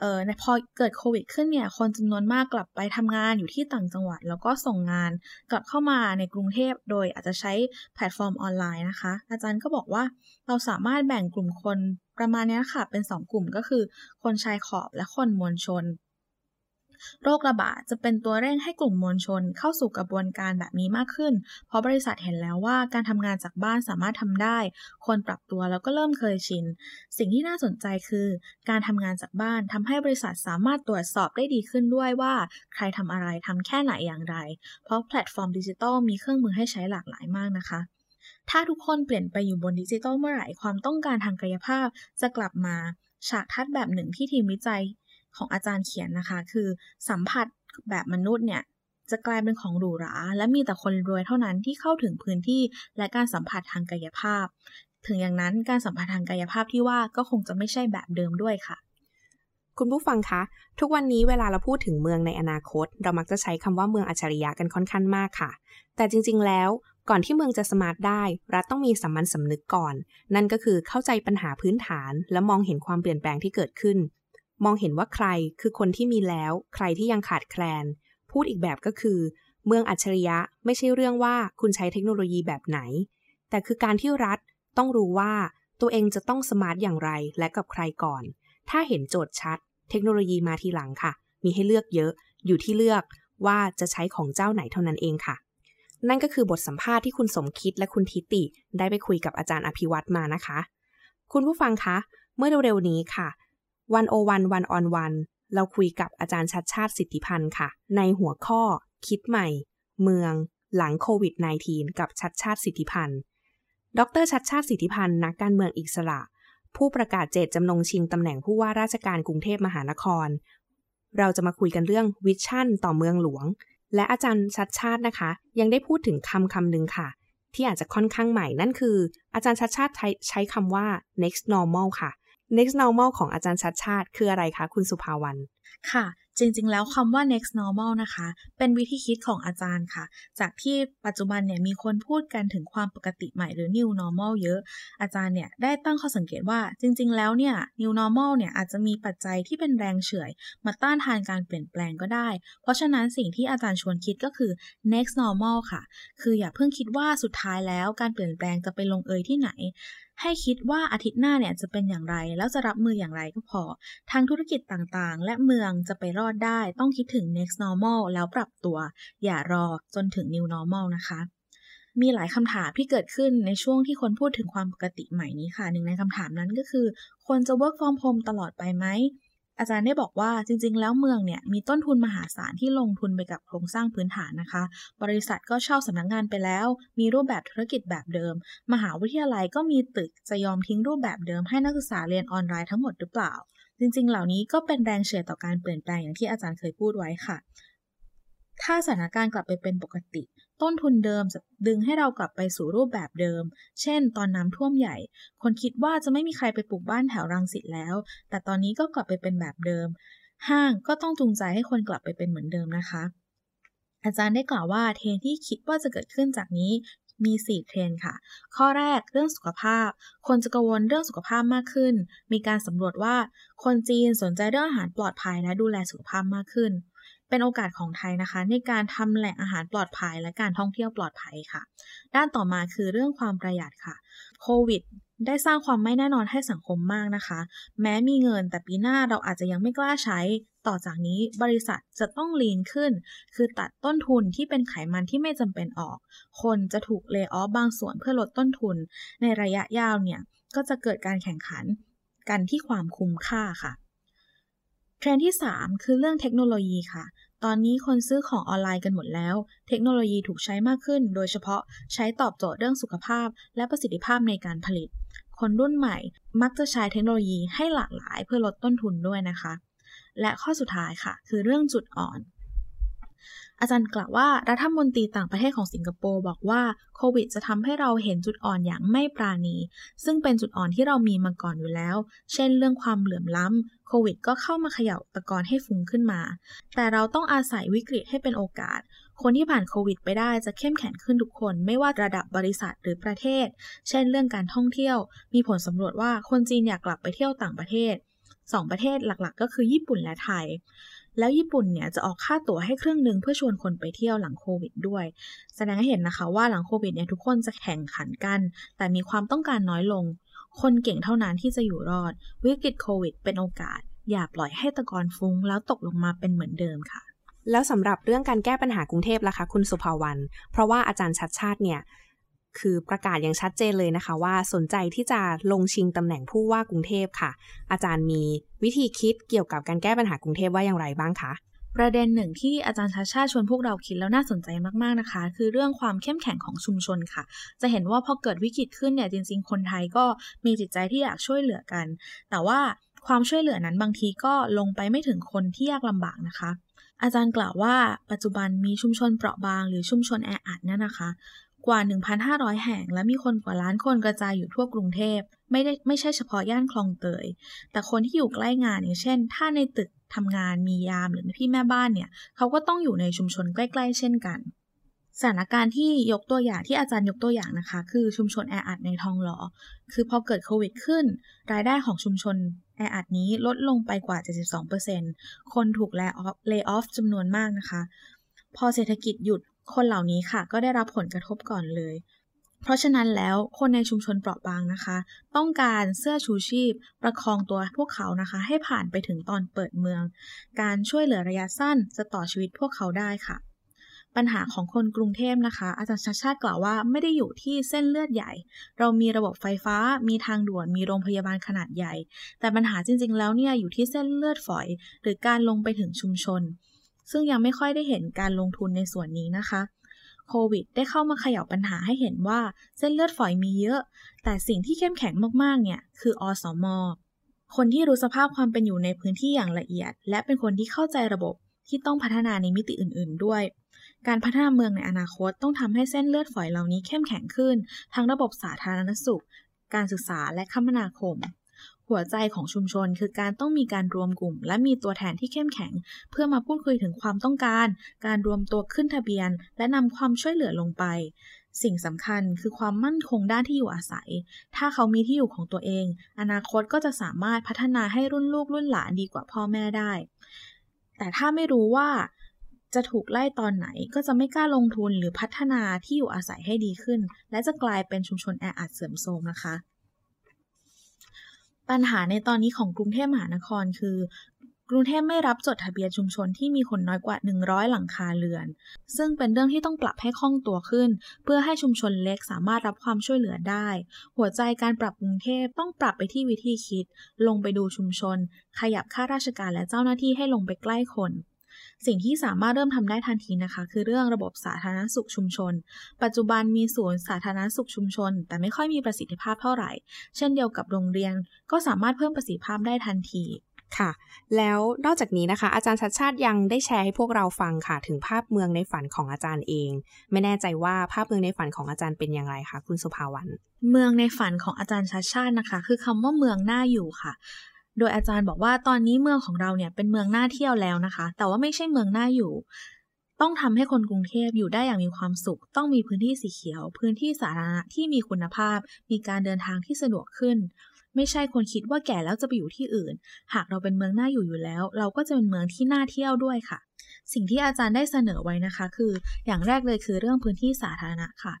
เออพอเกิดโควิดขึ้นเนี่ย คนจำนวนมากกลับไปทำงานอยู่ที่ต่างจังหวัด แล้วก็ส่งงานกลับเข้ามาในกรุงเทพโดยอาจจะใช้แพลตฟอร์มออนไลน์นะคะ อาจารย์ก็บอกว่าเราสามารถแบ่งกลุ่มคนประมาณนี้ค่ะเป็น 2 กลุ่มก็คือ คนชายขอบและคนมวลชน โรคระบาดจะเป็นตัวเร่งให้กลุ่มมวลชนเข้าสู่กระบวนการแบบนี้มากขึ้น เพราะบริษัทเห็นแล้วว่าการทำงานจากบ้านสามารถทำได้ คนปรับตัวแล้วก็เริ่มเคยชิน สิ่งที่น่าสนใจคือ การทำงานจากบ้านทำให้บริษัทสามารถตรวจสอบได้ดีขึ้นด้วยว่า ใครทำอะไรทำแค่ไหนอย่างไร เพราะแพลตฟอร์มดิจิทัลมีเครื่องมือให้ใช้หลากหลายมากนะคะถ้าทุกคนเปลี่ยนไปอยู่บนดิจิทัลเมื่อไหร่ความต้องการทางกายภาพจะกลับมา ฉากทัดแบบหนึ่งที่ทีมวิจัย ของอาจารย์เขียนนะคะ คือสัมผัสแบบมนุษย์เนี่ยจะกลายเป็นของหรูหรา และมีแต่คนรวยเท่านั้นที่เข้าถึงพื้นที่และการสัมผัสทางกายภาพ ถึงอย่างนั้นการสัมผัสทางกายภาพที่ว่าก็คงจะไม่ใช่แบบเดิมด้วยค่ะ คุณผู้ฟังคะ ทุกวันนี้เวลาเราพูดถึงเมืองในอนาคต เรามักจะใช้คำว่าเมืองอัจฉริยะกันค่อนข้างมากค่ะ แต่จริง ๆ แล้วก่อนที่เมืองจะสมาร์ทได้ รัฐต้องมีสามัญสำนึกก่อน นั่นก็คือเข้าใจปัญหาพื้นฐาน และมองเห็นความเปลี่ยนแปลงที่เกิดขึ้น มองเห็นว่าใครคือคนที่มีแล้ว ใครที่ยังขาดแคลน พูดอีกแบบก็คือ เมืองอัจฉริยะไม่ใช่เรื่องว่าคุณใช้เทคโนโลยีแบบไหน แต่คือการที่รัฐต้องรู้ว่าตัวเองจะต้อง smart อย่างไรและกับใครก่อน ถ้าเห็นโจทย์ชัด เทคโนโลยีมาทีหลังค่ะ มีให้เลือกเยอะ อยู่ที่เลือกว่าจะใช้ของเจ้าไหนเท่านั้นเองค่ะ นั่นก็คือบทสัมภาษณ์ที่คุณสมคิดและคุณทิติ ได้ไปคุยกับอาจารย์อภิวัตมานะคะ คุณผู้ฟังคะ เมื่อเร็วๆนี้ค่ะ วันโอวันวันออนวันเราคุยกับอาจารย์ชัดชาติสิทธิพันธ์ค่ะ ในหัวข้อ คิดใหม่ เมืองหลังโควิด -19 กับชัดชาติสิทธิพันธ์ ดรชัดชาติสิทธิพันธ์นักการเมืองอิสระ ผู้ประกาศเจตจำนงชิงตำแหน่งผู้ว่าราชการกรุงเทพมหานคร เราจะมาคุยกันเรื่องวิชั่นต่อเมืองหลวง และอาจารย์ชัดชาตินะคะ ยังได้พูดถึงคำคำหนึ่งค่ะ ที่อาจจะค่อนข้างใหม่นั่นคือ อาจารย์ชัดชาติใช้คำว่า next normal ค่ะ next normal ของอาจารย์ชัดชาติ คืออะไรคะ คุณสุภาวันค่ะ จริง ๆ แล้วคำว่า next normal นะคะ เป็นวิธีคิดของอาจารย์ค่ะ จากที่ปัจจุบันเนี่ยมีคนพูดกันถึงความปกติใหม่หรือ new normal เยอะ อาจารย์เนี่ยได้ตั้งข้อสังเกตว่าจริง ๆ แล้วเนี่ย new normal เนี่ยอาจจะมีปัจจัยที่เป็นแรงเฉื่อย มาต้านทานการเปลี่ยนแปลงก็ได้ เพราะฉะนั้นสิ่งที่อาจารย์ชวนคิดก็คือ next normal ค่ะ คืออย่าเพิ่งคิดว่าสุดท้ายแล้วการเปลี่ยนแปลงจะไปลงเอยที่ไหน ให้คิดว่าอาทิตย์หน้าเนี่ยจะเป็นอย่างไร แล้วจะรับมืออย่างไรก็พอ ทางธุรกิจต่างๆ และเมืองจะไปรอดได้ ต้องคิดถึง next normal แล้วปรับตัว อย่ารอจนถึง new normal นะคะมีหลายคำถามที่เกิดขึ้นในช่วงที่คนพูดถึงความปกติใหม่นี้ค่ะ หนึ่งในคำถามนั้นก็คือควรจะ work from home ตลอดไปไหม อาจารย์ได้บอกว่าจริง ๆ แล้วเมืองเนี่ยมีต้นทุนมหาศาลที่ลงทุนไปกับโครงสร้างพื้นฐานนะคะ บริษัทก็เช่าสำนักงงานไปแล้ว มีรูปแบบธุรกิจแบบเดิม มหาวิทยาลัยก็มีตึกจะยอมทิ้งรูปแบบเดิมให้นักศึกษาเรียนออนไลน์ทั้งหมดหรือเปล่า จริง ๆ เหล่านี้ก็เป็นแรงเชียร์ต่อการเปลี่ยนแปลงอย่างที่อาจารย์เคยพูดไว้ค่ะ ถ้าสถานการณ์กลับไปเป็นปกติ ต้นทุนเดิมจะดึงให้เรากลับไปสู่รูปแบบเดิม เช่น ตอนน้ำท่วมใหญ่ คนคิดว่าจะไม่มีใครไปปลูกบ้านแถวรังสิตแล้ว แต่ตอนนี้ก็กลับไปเป็นแบบเดิม ห้างก็ต้องจูงใจให้คนกลับไปเป็นเหมือนเดิมนะคะ อาจารย์ได้กล่าวว่าเทรนที่คิดว่าจะเกิดขึ้นจากนี้มี 4 เทรนค่ะ ข้อแรกเรื่องสุขภาพ คนจะกังวลเรื่องสุขภาพมากขึ้น มีการสำรวจว่า คนจีนสนใจเรื่องอาหารปลอดภัยและดูแลสุขภาพมากขึ้น เป็นโอกาสของไทยนะคะ ในการทำแหล่งอาหารปลอดภัยและการท่องเที่ยวปลอดภัยค่ะ ด้านต่อมาคือเรื่องความประหยัดค่ะโควิดได้สร้างความไม่แน่นอนให้สังคมมากนะคะ แม้มีเงินแต่ปีหน้าเราอาจจะยังไม่กล้าใช้ ต่อจากนี้บริษัทจะต้องลีนขึ้น คือตัดต้นทุนที่เป็นไขมันที่ไม่จำเป็นออก คนจะถูกเลิกออฟบางส่วนเพื่อลดต้นทุน ในระยะยาวเนี่ย ก็จะเกิดการแข่งขันกันที่ความคุ้มค่าค่ะ เทรนด์ที่ 3 คือเรื่องเทคโนโลยีค่ะ ตอนนี้คนซื้อของออนไลน์กันหมดแล้ว เทคโนโลยีถูกใช้มากขึ้น โดยเฉพาะใช้ตอบโจทย์เรื่องสุขภาพ และประสิทธิภาพในการผลิต คนรุ่นใหม่มักจะใช้เทคโนโลยีให้หลากหลายเพื่อลดต้นทุนด้วยนะคะ และข้อสุดท้ายค่ะ คือเรื่องจุดอ่อน อาจารย์กล่าวว่ารัฐมนตรีต่างประเทศของสิงคโปร์บอกว่าโควิดจะทำให้เราเห็นจุดอ่อนอย่างไม่ปราณี ซึ่งเป็นจุดอ่อนที่เรามีมาก่อนอยู่แล้ว เช่นเรื่องความเหลื่อมล้ำโควิดก็เข้ามาเขย่าตะกอนให้ฟุ้งขึ้นมา แต่เราต้องอาศัยวิกฤตให้เป็นโอกาส คนที่ผ่านโควิดไปได้จะเข้มแข็งขึ้นทุกคน ไม่ว่าระดับบริษัทหรือประเทศ เช่นเรื่องการท่องเที่ยว มีผลสำรวจว่าคนจีนอยากกลับไปเที่ยวต่างประเทศ 2 ประเทศหลักๆ ก็คือญี่ปุ่นและไทย แล้วญี่ปุ่นเนี่ยจะออกค่าตั๋วให้ครึ่งหนึ่งเพื่อชวนคนไปเที่ยวหลังโควิดด้วย แสดงให้เห็นนะคะว่าหลังโควิดเนี่ยทุกคนจะแข่งขันกัน แต่มีความต้องการน้อยลง คนเก่งเท่านั้นที่จะอยู่รอด วิกฤตโควิด เป็นโอกาส อย่าปล่อยให้ตะกอนฟุ้ง แล้วตกลงมาเป็นเหมือนเดิมค่ะ แล้วสำหรับเรื่องการแก้ปัญหากรุงเทพล่ะคะคุณสุภาวันเพราะว่าอาจารย์ชัดชาติเนี่ย คือประกาศอย่างชัดเจนเลยนะคะ ว่าสนใจที่จะลงชิงตำแหน่งผู้ว่ากรุงเทพค่ะ อาจารย์มีวิธีคิดเกี่ยวกับการแก้ปัญหากรุงเทพว่าอย่างไรบ้างคะประเด็นหนึ่งที่อาจารย์ชาชาชวนพวกเราคิดแล้วน่าสนใจมากๆนะคะ คือเรื่องความเข้มแข็งของชุมชนค่ะ จะเห็นว่าพอเกิดวิกฤตขึ้นเนี่ยจริงๆ คนไทยก็มีจิตใจที่อยากช่วยเหลือกัน แต่ว่าความช่วยเหลือนั้นบางทีก็ลงไปไม่ถึงคนที่ยากลำบากนะคะ อาจารย์กล่าวว่าปัจจุบันมีชุมชนเปราะบางหรือชุมชนแออัดนั่นนะคะ กว่า 1,500 แห่ง และมีคนกว่าล้านคนกระจายอยู่ทั่วกรุงเทพ ไม่ได้ไม่ใช่เฉพาะย่านคลองเตย แต่คนที่อยู่ใกล้งานอย่างเช่น ถ้าในตึกทำงานมียามหรือพี่แม่บ้านเนี่ยเขาก็ต้องอยู่ในชุมชนใกล้ ๆ เช่นกันสถานการณ์ที่ยกตัวอย่างที่อาจารย์ยกตัวอย่างนะคะ คือชุมชนแออัดในทองหล่อคือพอเกิดโควิดขึ้น รายได้ของชุมชนแออัดนี้ลดลงไปกว่า 72%คนถูก lay off lay off จำนวนมากนะคะ พอเศรษฐกิจหยุด คนเหล่านี้ค่ะก็ได้รับผลกระทบก่อนเลย เพราะฉะนั้นแล้วคนในชุมชนเปราะบางนะคะ ต้องการเสื้อชูชีพ ประคองตัวพวกเขานะคะ ให้ผ่านไปถึงตอนเปิดเมือง การช่วยเหลือระยะสั้นจะต่อชีวิตพวกเขาได้ค่ะปัญหาของคนกรุงเทพนะคะ อาจารย์ชาชาติกล่าวว่าไม่ได้อยู่ที่เส้นเลือดใหญ่ เรามีระบบไฟฟ้า มีทางด่วน มีโรงพยาบาลขนาดใหญ่ แต่ปัญหาจริงๆ แล้วเนี่ยอยู่ที่เส้นเลือดฝอย หรือการลงไปถึงชุมชน ซึ่งยังไม่ค่อยได้เห็นการลงทุนในส่วนนี้นะคะโควิดได้เข้ามาเขย่าปัญหาให้เห็นว่าเส้นเลือดฝอยมีเยอะ แต่สิ่งที่เข้มแข็งมากๆ เนี่ย คืออสม คนที่รู้สภาพความเป็นอยู่ในพื้นที่อย่างละเอียด และเป็นคนที่เข้าใจระบบที่ต้องพัฒนาในมิติอื่น ๆ ด้วย การพัฒนาเมืองในอนาคตต้องทำให้เส้นเลือดฝอยเหล่านี้เข้มแข็งขึ้น ทั้งระบบสาธารณสุข การศึกษาและคมนาคม หัวใจของชุมชนคือการต้องมีการรวมกลุ่ม และมีตัวแทนที่เข้มแข็ง เพื่อมาพูดคุยถึงความต้องการ การรวมตัวขึ้นทะเบียน และนำความช่วยเหลือลงไป สิ่งสำคัญคือความมั่นคงด้านที่อยู่อาศัย ถ้าเขามีที่อยู่ของตัวเอง อนาคตก็จะสามารถพัฒนาให้รุ่นลูกรุ่นหลานดีกว่าพ่อแม่ได้ แต่ถ้าไม่รู้ว่าจะถูกไล่ตอนไหนก็จะไม่กล้าลงทุนหรือพัฒนาที่อยู่อาศัยให้ดีขึ้น และจะกลายเป็นชุมชนแออัดเสื่อมโทรมนะคะ ปัญหาในตอนนี้ของกรุงเทพมหานครคือกรุงเทพไม่รับจดทะเบียนชุมชนที่มีคนน้อยกว่า 100 หลังคาเรือน ซึ่งเป็นเรื่องที่ต้องปรับให้คล่องตัวขึ้น เพื่อให้ชุมชนเล็กสามารถรับความช่วยเหลือได้ หัวใจการปรับกรุงเทพต้องปรับไปที่วิธีคิด ลงไปดูชุมชน ขยับข้าราชการและเจ้าหน้าที่ให้ลงไปใกล้คน สิ่งที่สามารถเริ่มทำได้ทันทีนะคะ คือเรื่องระบบสาธารณสุขชุมชน ปัจจุบันมีศูนย์สาธารณสุขชุมชน แต่ไม่ค่อยมีประสิทธิภาพเท่าไหร่ เช่นเดียวกับโรงเรียน ก็สามารถเพิ่มประสิทธิภาพได้ทันทีค่ะ แล้วนอกจากนี้นะคะ อาจารย์ชัดชาติยังได้แชร์ให้พวกเราฟังค่ะ ถึงภาพเมืองในฝันของอาจารย์เอง ไม่แน่ใจว่าภาพเมืองในฝันของอาจารย์เป็นอย่างไรคะคุณสุภาวันเมืองในฝันของอาจารย์ชัดชาตินะคะ คือคำว่าเมืองน่าอยู่ค่ะ โดยอาจารย์บอกว่าตอนนี้เมืองของเราเนี่ยเป็นเมืองน่าเที่ยวแล้วนะคะ แต่ว่าไม่ใช่เมืองน่าอยู่ ต้องทำให้คนกรุงเทพอยู่ได้อย่างมีความสุข ต้องมีพื้นที่สีเขียว พื้นที่สาธารณะที่มีคุณภาพ มีการเดินทางที่สะดวกขึ้น ไม่ใช่คนคิดว่าแก่แล้วจะไปอยู่ที่อื่น หากเราเป็นเมืองน่าอยู่อยู่แล้ว เราก็จะเป็นเมืองที่น่าเที่ยวด้วยค่ะ สิ่งที่อาจารย์ได้เสนอไว้นะคะ คืออย่างแรกเลยคือเรื่องพื้นที่สาธารณะค่ะ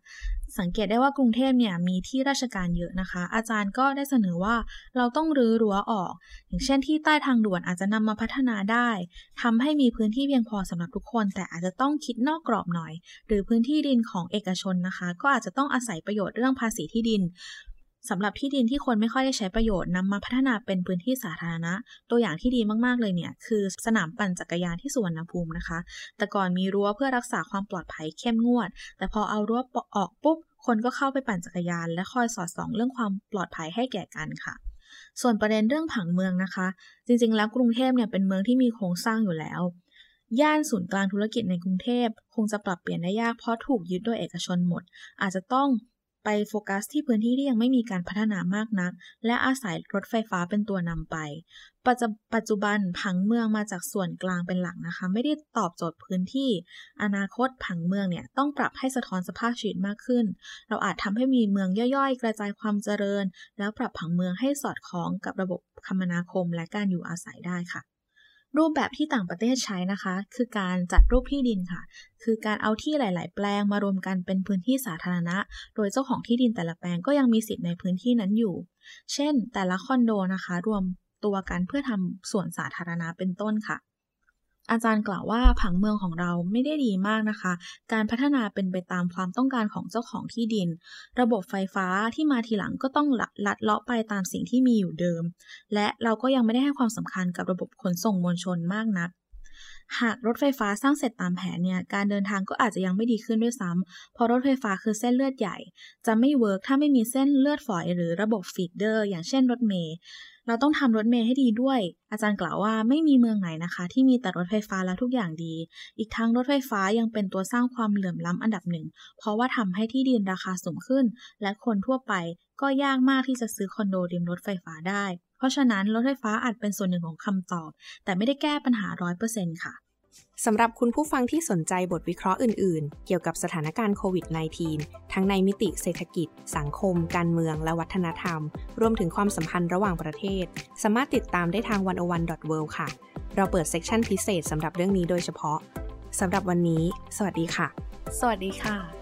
สังเกตได้ว่ากรุงเทพเนี่ยมีที่ราชการเยอะนะคะ อาจารย์ก็ได้เสนอว่าเราต้องรื้อรั้วออก อย่างเช่นที่ใต้ทางด่วนอาจจะนำมาพัฒนาได้ทำให้มีพื้นที่เพียงพอสำหรับทุกคน แต่อาจจะต้องคิดนอกกรอบหน่อย หรือพื้นที่ดินของเอกชนนะคะ ก็อาจจะต้องอาศัยประโยชน์เรื่องภาษีที่ดิน สำหรับที่ดินที่คนไม่ค่อยได้ใช้ประโยชน์นำมาพัฒนาเป็นพื้นที่สาธารณะ ตัวอย่างที่ดีมากๆเลยเนี่ยคือสนามปั่นจักรยานที่สุวรรณภูมินะคะ แต่ก่อนมีรั้วเพื่อรักษาความปลอดภัยเข้มงวด แต่พอเอารั้วออกปุ๊บ คนก็เข้าไปปั่นจักรยาน และคอยสอดส่องเรื่องความปลอดภัยให้แก่กันค่ะส่วนประเด็นเรื่องผังเมืองนะคะ จริงๆ แล้วกรุงเทพเนี่ยเป็นเมืองที่มีโครงสร้างอยู่แล้ว ย่านศูนย์กลางธุรกิจในกรุงเทพ คงจะปรับเปลี่ยนได้ยากเพราะถูกยึดโดยเอกชนหมด อาจจะต้อง ไปโฟกัสที่พื้นที่ที่ยังไม่มีการพัฒนามากนัก และอาศัยรถไฟฟ้าเป็นตัวนำไปปัจจุบันผังเมืองมาจากส่วนกลางเป็นหลักนะคะ ไม่ได้ตอบโจทย์พื้นที่ อนาคตผังเมืองเนี่ยต้องปรับให้สะท้อนสภาพชีวิตมากขึ้น เราอาจทำให้มีเมืองย่อยๆ กระจายความเจริญ แล้วปรับผังเมืองให้สอดคล้องกับระบบคมนาคมและการอยู่อาศัยได้ค่ะ รูปแบบที่ต่างประเทศใช้นะคะ คือการจัดรูปที่ดินค่ะ คือการเอาที่หลาย ๆ แปลงมารวมกันเป็นพื้นที่สาธารณะ โดยเจ้าของที่ดินแต่ละแปลงก็ยังมีสิทธิ์ในพื้นที่นั้นอยู่ เช่น แต่ละคอนโดนะคะ รวมตัวกันเพื่อทำส่วนสาธารณะเป็นต้นค่ะ อาจารย์กล่าวว่าผังเมืองของเราไม่ได้ดีมากนะคะ การพัฒนาเป็นไปตามความต้องการของเจ้าของที่ดิน ระบบไฟฟ้าที่มาทีหลังก็ต้องลัดเลาะไปตามสิ่งที่มีอยู่เดิม และเราก็ยังไม่ได้ให้ความสำคัญกับระบบขนส่งมวลชนมากนัก หากรถไฟฟ้าสร้างเสร็จตามแผนเนี่ย การเดินทางก็อาจจะยังไม่ดีขึ้นด้วยซ้ำเพราะรถไฟฟ้าคือเส้นเลือดใหญ่ จะไม่ work ถ้าไม่มีเส้นเลือดฝอยหรือระบบ feeder อย่างเช่นรถเมล์ เราต้องทำรถเมล์ให้ดีด้วย อาจารย์กล่าวว่าไม่มีเมืองไหนนะคะ ที่มีแต่รถไฟฟ้าแล้วทุกอย่างดี อีกทั้งรถไฟฟ้ายังเป็นตัวสร้างความเหลื่อมล้ำอันดับหนึ่ง เพราะว่าทำให้ที่ดินราคาสูงขึ้น และคนทั่วไปก็ยากมากที่จะซื้อคอนโดริมรถไฟฟ้าได้ เพราะฉะนั้นรถไฟฟ้าอาจเป็นส่วนหนึ่งของคำตอบ แต่ไม่ได้แก้ปัญหา100%ค่ะ สำหรับคุณผู้ฟังที่สนใจบทวิเคราะห์อื่นๆ เกี่ยวกับสถานการณ์โควิด -19 ทั้งในมิติเศรษฐกิจ สังคม การเมือง และวัฒนธรรม รวมถึงความสัมพันธ์ระหว่างประเทศ สามารถติดตามได้ทาง oneone world ค่ะ เราเปิดเซกชันพิเศษสำหรับเรื่องนี้โดยเฉพาะ สำหรับวันนี้ สวัสดีค่ะ สวัสดีค่ะ